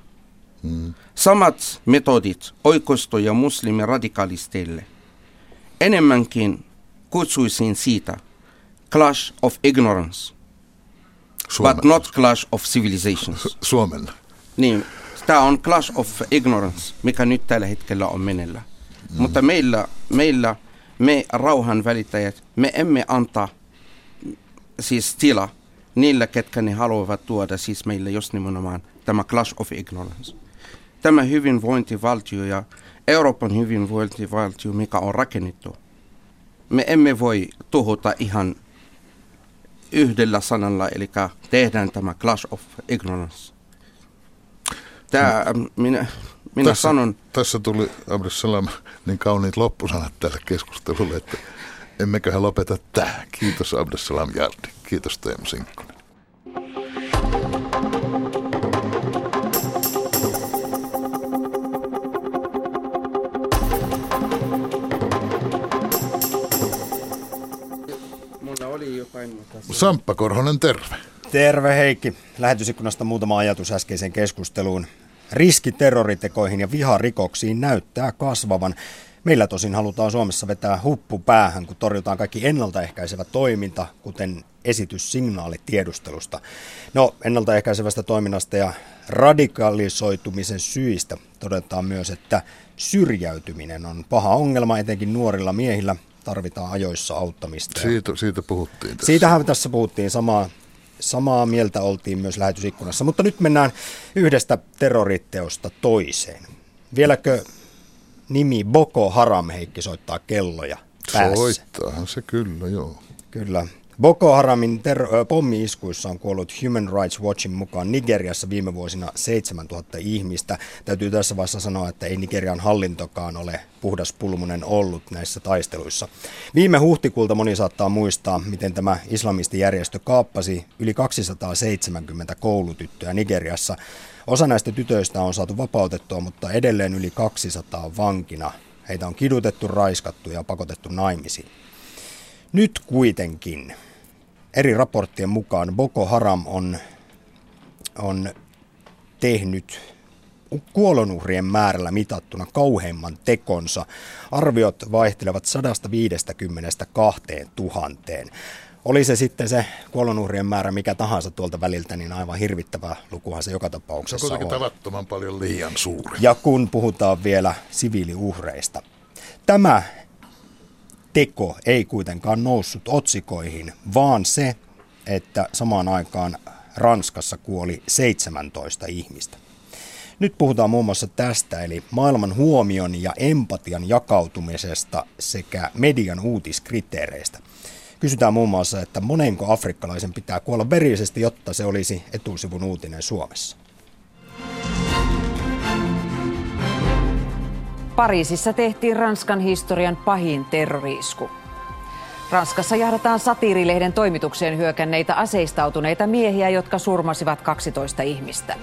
Mm. Samat metodit oikoisto- ja muslimiradikalisteille. Enemmänkin kutsuisin siitä clash of ignorance, Suomen. but not clash of civilizations. Suomen. Niin, tämä on clash of ignorance, mikä nyt tällä hetkellä on menellä. Mm. Mutta meillä, meillä, me rauhan välittäjät, me emme anta siis tila niillä, ketkä ne haluavat tuoda siis meille just nimenomaan tämä clash of ignorance. Tämä hyvinvointivaltio ja Euroopan hyvinvointivaltio, mikä on rakennettu, me emme voi tuhota ihan yhdellä sanalla, eli tehdään tämä clash of ignorance. Tämä, minä, minä tässä, sanon, Tässä tuli Abdussalam niin kauniit loppusanat tälle keskustelulle, että emmeköhän lopeta tähän. Kiitos Abdussalam Jardi. Kiitos Teemu Sinkkonen. Samppa Korhonen, terve. Terve Heikki. Lähetysikkunasta muutama ajatus äskeiseen keskusteluun. Riski terroritekoihin ja viharikoksiin näyttää kasvavan. Meillä tosin halutaan Suomessa vetää huppu päähän, kun torjutaan kaikki ennaltaehkäisevä toiminta, kuten esityssignaalitiedustelusta. No, ennaltaehkäisevästä toiminnasta ja radikalisoitumisen syistä todetaan myös, että syrjäytyminen on paha ongelma, etenkin nuorilla miehillä. Tarvitaan ajoissa auttamista. Siitä, siitä puhuttiin tässä. Siitähän tässä puhuttiin samaa, samaa mieltä oltiin myös lähetysikkunassa, mutta nyt mennään yhdestä terroriteosta toiseen. Vieläkö nimi Boko Haram Heikki soittaa kelloja päässä? Soittaahan se kyllä, joo. Kyllä. Boko Haramin ter- pommi-iskuissa on kuollut Human Rights Watchin mukaan Nigeriassa viime vuosina 7000 ihmistä. Täytyy tässä vaiheessa sanoa, että ei Nigerian hallintokaan ole puhdas pulmunen ollut näissä taisteluissa. Viime huhtikuulta moni saattaa muistaa, miten tämä islamistijärjestö kaappasi yli 270 koulutyttöä Nigeriassa. Osa näistä tytöistä on saatu vapautettua, mutta edelleen yli 200 on vankina. Heitä on kidutettu, raiskattu ja pakotettu naimisiin. Nyt kuitenkin eri raporttien mukaan Boko Haram on, on tehnyt kuolonuhrien määrällä mitattuna kauheimman tekonsa. Arviot vaihtelevat 150 2000. Oli se sitten se kuolonuhrien määrä mikä tahansa tuolta väliltä, niin aivan hirvittävä lukuhan se joka Se on tapauksessa kuitenkin on. tavattoman paljon liian suuri. Ja kun puhutaan vielä siviiliuhreista. Tämä teko ei kuitenkaan noussut otsikoihin, vaan se, että samaan aikaan Ranskassa kuoli 17 ihmistä. Nyt puhutaan muun muassa tästä, eli maailman huomion ja empatian jakautumisesta sekä median uutiskriteereistä. Kysytään muun muassa, että monenko afrikkalaisen pitää kuolla verisesti, jotta se olisi etusivun uutinen Suomessa. Pariisissa tehtiin Ranskan historian pahin terroriisku. Ranskassa jahdataan satiirilehden toimitukseen hyökänneitä aseistautuneita miehiä, jotka surmasivat 12 ihmistä.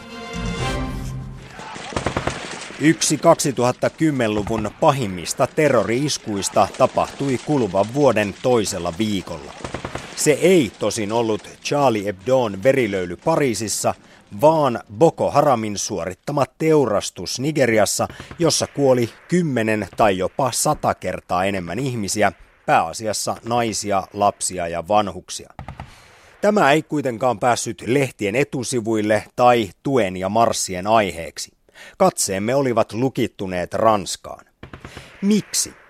Yksi 2010-luvun pahimmista terrori-iskuista tapahtui kuluvan vuoden toisella viikolla. Se ei tosin ollut Charlie Hebdo'n verilöyly Pariisissa, vaan Boko Haramin suorittama teurastus Nigeriassa, jossa kuoli kymmenen tai jopa sata kertaa enemmän ihmisiä, pääasiassa naisia, lapsia ja vanhuksia. Tämä ei kuitenkaan päässyt lehtien etusivuille tai tuen ja marssien aiheeksi. Katseemme olivat lukittuneet Ranskaan. Miksi?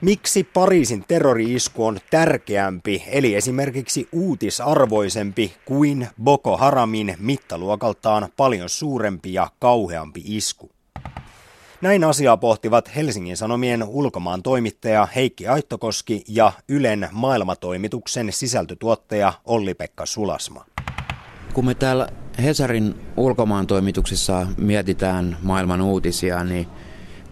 Miksi Pariisin terrori-isku on tärkeämpi, eli esimerkiksi uutisarvoisempi kuin Boko Haramin mittaluokaltaan paljon suurempi ja kauheampi isku? Näin asiaa pohtivat Helsingin Sanomien ulkomaan toimittaja Heikki Aittokoski ja Ylen maailmatoimituksen sisältötuottaja Olli-Pekka Sulasma. Kun me täällä Hesarin ulkomaan toimituksessa mietitään maailman uutisia, niin,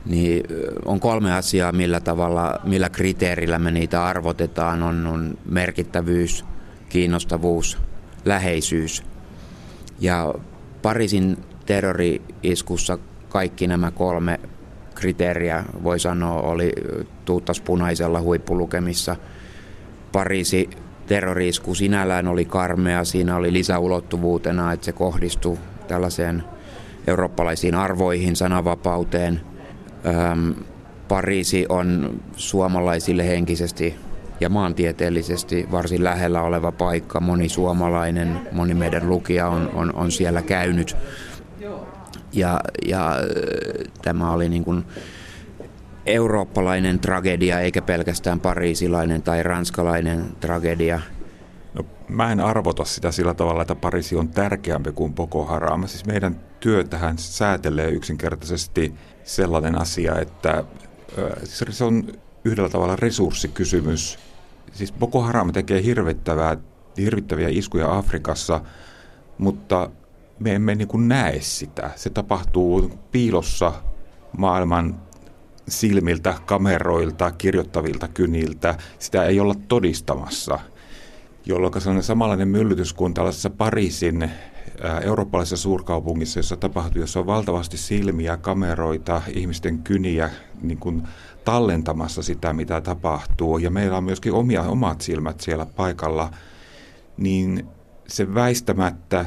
niin on kolme asiaa, millä tavalla, millä kriteerillä me niitä arvotetaan. On, on merkittävyys, kiinnostavuus, läheisyys. Ja Pariisin terrori-iskussa kaikki nämä kolme kriteeriä, voi sanoa, oli tuuttas punaisella huippulukemissa. Pariisi terroriisku sinällään oli karmea, siinä oli lisäulottuvuutena, että se kohdistui tällaiseen eurooppalaisiin arvoihin, sananvapauteen. Pariisi on suomalaisille henkisesti ja maantieteellisesti varsin lähellä oleva paikka. Moni suomalainen, moni meidän lukija on, on, on siellä käynyt. Ja, ja tämä oli niin kuin eurooppalainen tragedia eikä pelkästään pariisilainen tai ranskalainen tragedia. No, mä en arvota sitä sillä tavalla, että Pariisi on tärkeämpi kuin Boko Haram. Siis meidän työtähän säätelee yksinkertaisesti sellainen asia, että se on yhdellä tavalla resurssikysymys. Siis Boko Haram tekee hirvittävää, hirvittäviä iskuja Afrikassa, mutta me emme niin kuin näe sitä. Se tapahtuu piilossa maailman silmiltä, kameroilta, kirjoittavilta kyniltä. Sitä ei olla todistamassa, jolloin se on samanlainen myllytys kuin tällaisessa Pariisin eurooppalaisessa suurkaupungissa, jossa tapahtuu, jossa on valtavasti silmiä, kameroita, ihmisten kyniä niin kuin tallentamassa sitä, mitä tapahtuu. Ja meillä on myöskin omia, omat silmät siellä paikalla, niin se väistämättä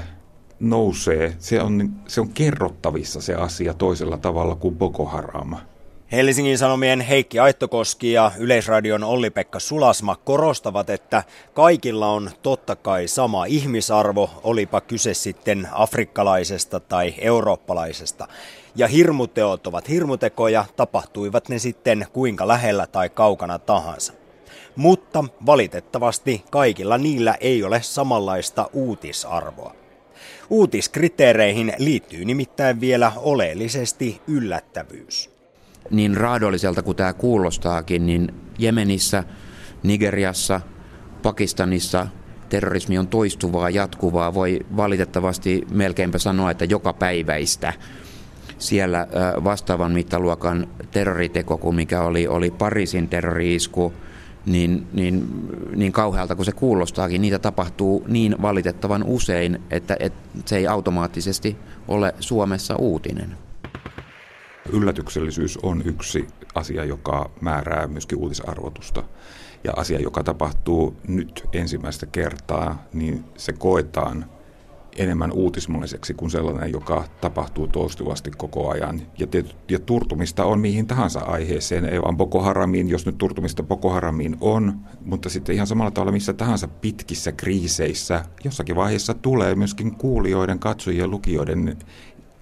nousee. Se on, se on kerrottavissa se asia toisella tavalla kuin Boko Haram. Helsingin Sanomien Heikki Aittokoski ja Yleisradion Olli-Pekka Sulasma korostavat, että kaikilla on totta kai sama ihmisarvo, olipa kyse sitten afrikkalaisesta tai eurooppalaisesta. Ja hirmuteot ovat hirmutekoja, tapahtuivat ne sitten kuinka lähellä tai kaukana tahansa. Mutta valitettavasti kaikilla niillä ei ole samanlaista uutisarvoa. Uutiskriteereihin liittyy nimittäin vielä oleellisesti yllättävyys niin raadolliselta kuin tämä kuulostaakin, niin Jemenissä, Nigeriassa, Pakistanissa terrorismi on toistuvaa, jatkuvaa. Voi valitettavasti melkeinpä sanoa, että joka päiväistä. Siellä vastaavan mittaluokan terroriteko kuin mikä oli, oli Pariisin terrori-isku, niin, niin, niin kauhealta kuin se kuulostaakin, niitä tapahtuu niin valitettavan usein, että, että se ei automaattisesti ole Suomessa uutinen. Yllätyksellisyys on yksi asia, joka määrää myöskin uutisarvotusta. Ja asia, joka tapahtuu nyt ensimmäistä kertaa, niin se koetaan enemmän uutismalliseksi kuin sellainen, joka tapahtuu toistuvasti koko ajan. Ja, ja turtumista on mihin tahansa aiheeseen, ei vaan Boko Haramiin, jos nyt turtumista Boko Haramiin on, mutta sitten ihan samalla tavalla missä tahansa pitkissä kriiseissä jossakin vaiheessa tulee myöskin kuulijoiden, katsojien, lukijoiden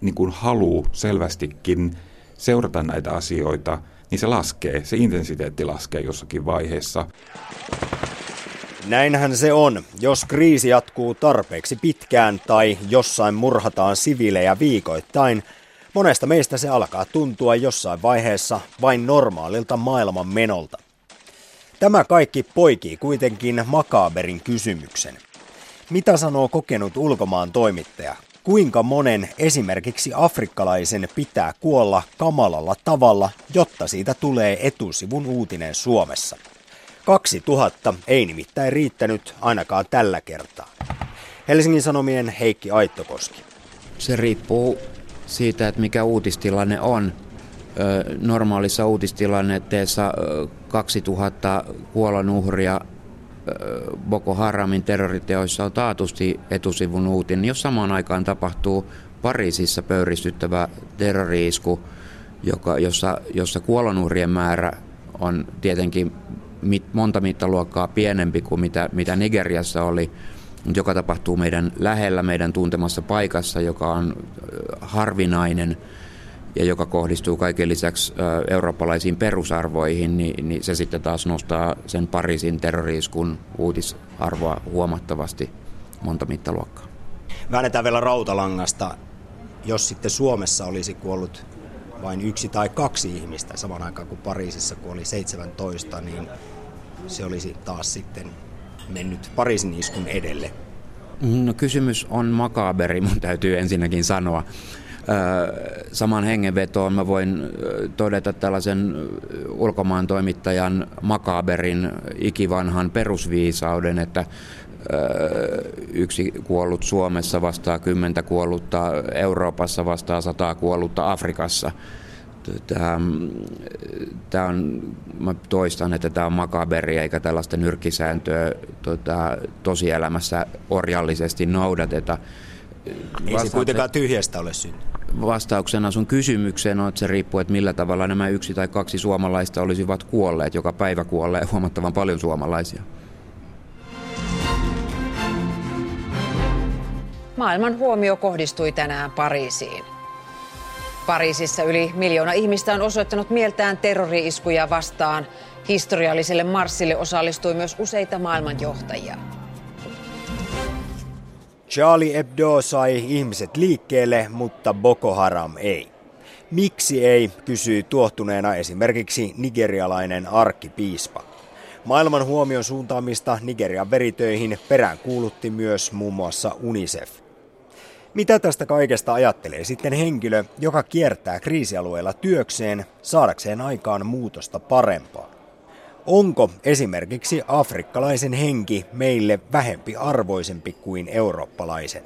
niin kuin halu selvästikin seurata näitä asioita, niin se laskee, se intensiteetti laskee jossakin vaiheessa. Näinhän se on. Jos kriisi jatkuu tarpeeksi pitkään tai jossain murhataan siviilejä viikoittain, Monesta meistä se alkaa tuntua jossain vaiheessa vain normaalilta maailman menolta. Tämä kaikki poikii kuitenkin makaaberin kysymyksen. Mitä sanoo kokenut ulkomaan toimittaja? Kuinka monen esimerkiksi afrikkalaisen pitää kuolla kamalalla tavalla, jotta siitä tulee etusivun uutinen Suomessa? 2000 ei nimittäin riittänyt ainakaan tällä kertaa. Helsingin Sanomien Heikki Aittokoski. Se riippuu siitä, että mikä uutistilanne on. Normaalissa uutistilanteessa 2000 kuolonuhria Boko Haramin terroriteoissa on taatusti etusivun uutinen. Jos samaan aikaan tapahtuu Pariisissa pöyristyttävä terroriisku, joka, jossa, jossa kuolonuhrien määrä on tietenkin mit, monta mittaluokkaa pienempi kuin mitä, mitä Nigeriassa oli, joka tapahtuu meidän lähellä, meidän tuntemassa paikassa, joka on harvinainen ja joka kohdistuu kaiken lisäksi eurooppalaisiin perusarvoihin, niin, niin se sitten taas nostaa sen Pariisin terroriiskun uutisarvoa huomattavasti monta mittaluokkaa. Väännetään vielä rautalangasta. Jos sitten Suomessa olisi kuollut vain yksi tai kaksi ihmistä saman aikaan kuin Pariisissa kuoli 17, niin se olisi taas sitten mennyt Pariisin iskun edelle? No kysymys on makaberi, mun täytyy ensinnäkin sanoa. Saman hengenvetoon mä voin todeta tällaisen ulkomaan toimittajan makaberin ikivanhan perusviisauden, että yksi kuollut Suomessa vastaa kymmentä kuollutta Euroopassa vastaa sataa kuollutta Afrikassa – Tämä, tämä on, mä toistan, että tämä on makaberi eikä tällaista nyrkkisääntöä tota, tosielämässä orjallisesti noudateta. Ei se kuitenkaan tyhjästä ole syntynyt. Vastauksena sun kysymykseen on, että se riippuu, että millä tavalla nämä yksi tai kaksi suomalaista olisivat kuolleet. Joka päivä kuolee huomattavan paljon suomalaisia. Maailman huomio kohdistui tänään Pariisiin. Pariisissa yli miljoona ihmistä on osoittanut mieltään terrori-iskuja vastaan. Historialliselle marssille osallistui myös useita maailmanjohtajia. Charlie Hebdo sai ihmiset liikkeelle, mutta Boko Haram ei. Miksi ei, kysyy tuottuneena esimerkiksi nigerialainen arkkipiispa. Maailman huomion suuntaamista Nigerian veritöihin perään kuulutti myös muun muassa UNICEF. Mitä tästä kaikesta ajattelee sitten henkilö, joka kiertää kriisialueella työkseen saadakseen aikaan muutosta parempaan? Onko esimerkiksi afrikkalaisen henki meille vähempi arvoisempi kuin eurooppalaisen?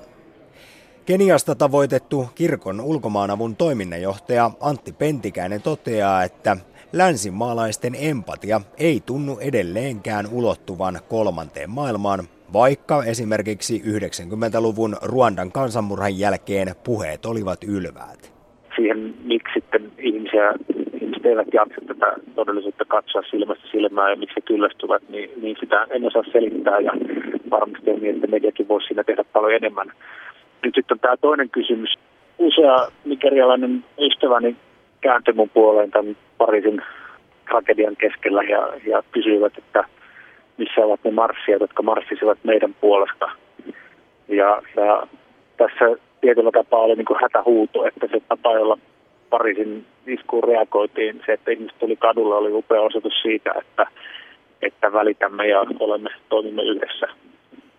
Keniasta tavoitettu kirkon ulkomaanavun toiminnanjohtaja Antti Pentikäinen toteaa, että länsimaalaisten empatia ei tunnu edelleenkään ulottuvan kolmanteen maailmaan, vaikka esimerkiksi 90-luvun Ruandan kansanmurhan jälkeen puheet olivat ylväät. Siihen, miksi sitten ihmisiä, eivät jaksa tätä todellisuutta katsoa silmästä silmään ja miksi kyllästyvät, niin, niin sitä en osaa selittää ja varmasti on niin, että mediakin voisi siinä tehdä paljon enemmän. Nyt sitten on tämä toinen kysymys. Usea nigerialainen ystäväni kääntyi mun puoleen tämän Pariisin tragedian keskellä ja, ja kysyivät, että – missä ovat ne marssijat, jotka marssisivat meidän puolesta. Ja, ja tässä tietyllä tapaa oli niin hätähuuto, että se tapa, jolla Pariisin iskuun reagoitiin, se, että ihmiset tuli kadulle, oli upea osoitus siitä, että, että välitämme ja olemme, toimimme yhdessä.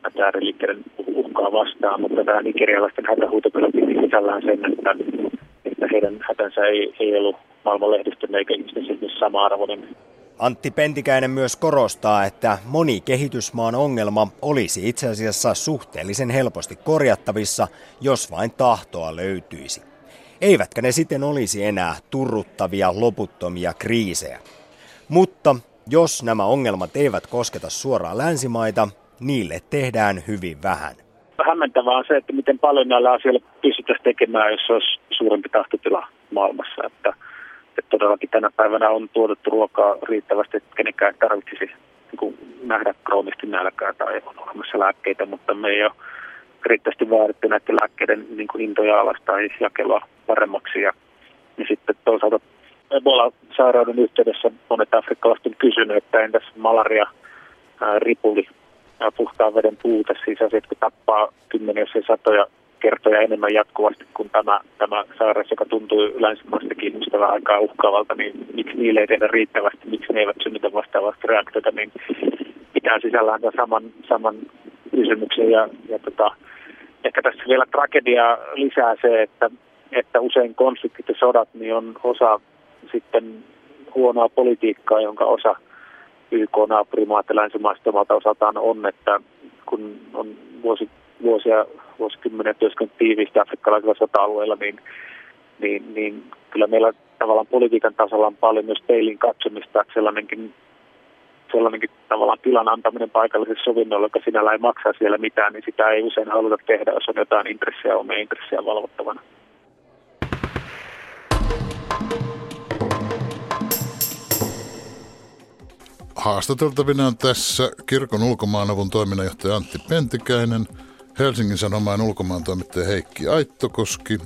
Tätä ääriliikkeiden uhkaa vastaan, mutta tämä nigerialaisten hätähuuto kyllä piti sisällään sen, että, että heidän hätänsä ei, ei ollut maailman lehdistön eikä ihmisten siis sama arvoinen. Antti Pentikäinen myös korostaa, että moni kehitysmaan ongelma olisi itse asiassa suhteellisen helposti korjattavissa, jos vain tahtoa löytyisi. Eivätkä ne sitten olisi enää turruttavia loputtomia kriisejä. Mutta jos nämä ongelmat eivät kosketa suoraan länsimaita, niille tehdään hyvin vähän. Hämmentävää on se, että miten paljon näillä asioilla pystyttäisiin tekemään, jos olisi suurempi tahtotila maailmassa. Että että todellakin tänä päivänä on tuotettu ruokaa riittävästi, että kenenkään tarvitsisi niin nähdä kroonisesti nälkää tai on olemassa lääkkeitä, mutta me ei ole riittävästi vaadittu näiden lääkkeiden niin kuin hintoja alas tai jakelua paremmaksi. Ja, ja sitten toisaalta Ebola-sairauden yhteydessä monet afrikkalaiset on kysynyt, että entäs malaria, ää, ripuli, ää, puhtaan veden puute, siis asiat, kun tappaa kymmeniä, satoja kertoja enemmän jatkuvasti kuin tämä, tämä sairaus, joka tuntuu länsimaistakin ihmistä vähän aikaa uhkaavalta, niin miksi niille ei tehdä riittävästi, miksi ne eivät synnytä vastaavasti reaktiota, niin pitää sisällään saman, saman kysymyksen. Ja, ja tota, ehkä tässä vielä tragedia lisää se, että, että usein konfliktit ja sodat niin on osa sitten huonoa politiikkaa, jonka osa YK-naapurimaat ja länsimaiset omalta osaltaan on, että kun on vuosi, vuosia, vuosikymmenen työskennellyt tiiviisti afrikkalaisilla sota-alueilla, niin, niin, niin kyllä meillä tavallaan politiikan tasolla on paljon myös peilin katsomista, että sellainenkin, sellainenkin tavallaan tilan antaminen paikalliselle sovinnolle, joka sinällä ei maksaa siellä mitään, niin sitä ei usein haluta tehdä, jos on jotain intressiä, omia intressiä valvottavana. Haastateltavina on tässä kirkon ulkomaanavun toiminnanjohtaja Antti Pentikäinen, Helsingin Sanomain ulkomaantoimittaja Heikki Aittokoski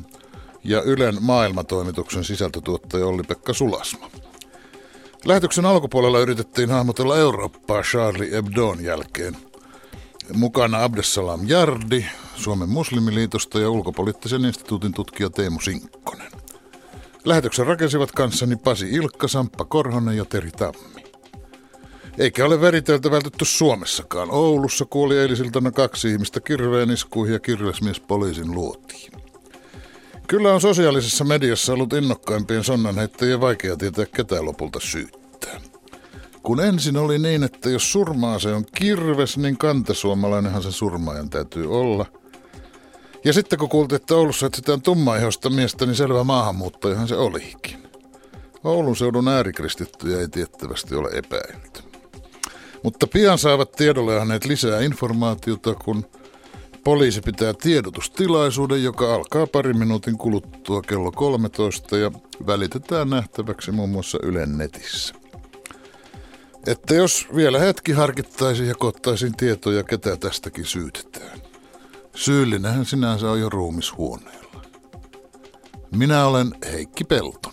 ja Ylen maailmatoimituksen sisältötuottaja Olli-Pekka Sulasma. Lähetyksen alkupuolella yritettiin hahmotella Eurooppaa Charlie Hebdon jälkeen. Mukana Abdesalam Jardi, Suomen muslimiliitosta ja ulkopoliittisen instituutin tutkija Teemu Sinkkonen. Lähetyksen rakensivat kanssani Pasi Ilkka, Samppa Korhonen ja Teri Tammi. Eikä ole veriteltä vältetty Suomessakaan. Oulussa kuoli eilisiltana kaksi ihmistä kirveen iskuihin ja kirvesmies poliisin luotiin. Kyllä on sosiaalisessa mediassa ollut innokkaimpien sonnanheittäjien vaikea tietää ketä lopulta syyttää. Kun ensin oli niin, että jos surmaa se on kirves, niin kantasuomalainenhan se surmaajan täytyy olla. Ja sitten kun kuultiin, että Oulussa etsitään tummaihosta miestä, niin selvä maahanmuuttajahan se olikin. Oulun seudun äärikristittyjä ei tiettävästi ole epäilty. Mutta pian saavat tiedolle hänet lisää informaatiota, kun poliisi pitää tiedotustilaisuuden, joka alkaa pari minuutin kuluttua kello 13 ja välitetään nähtäväksi muun muassa Ylen netissä. Että jos vielä hetki harkittaisiin ja kottaisiin tietoja, ketä tästäkin syytetään. Syyllinähän sinänsä on jo ruumishuoneella. Minä olen Heikki Pelton.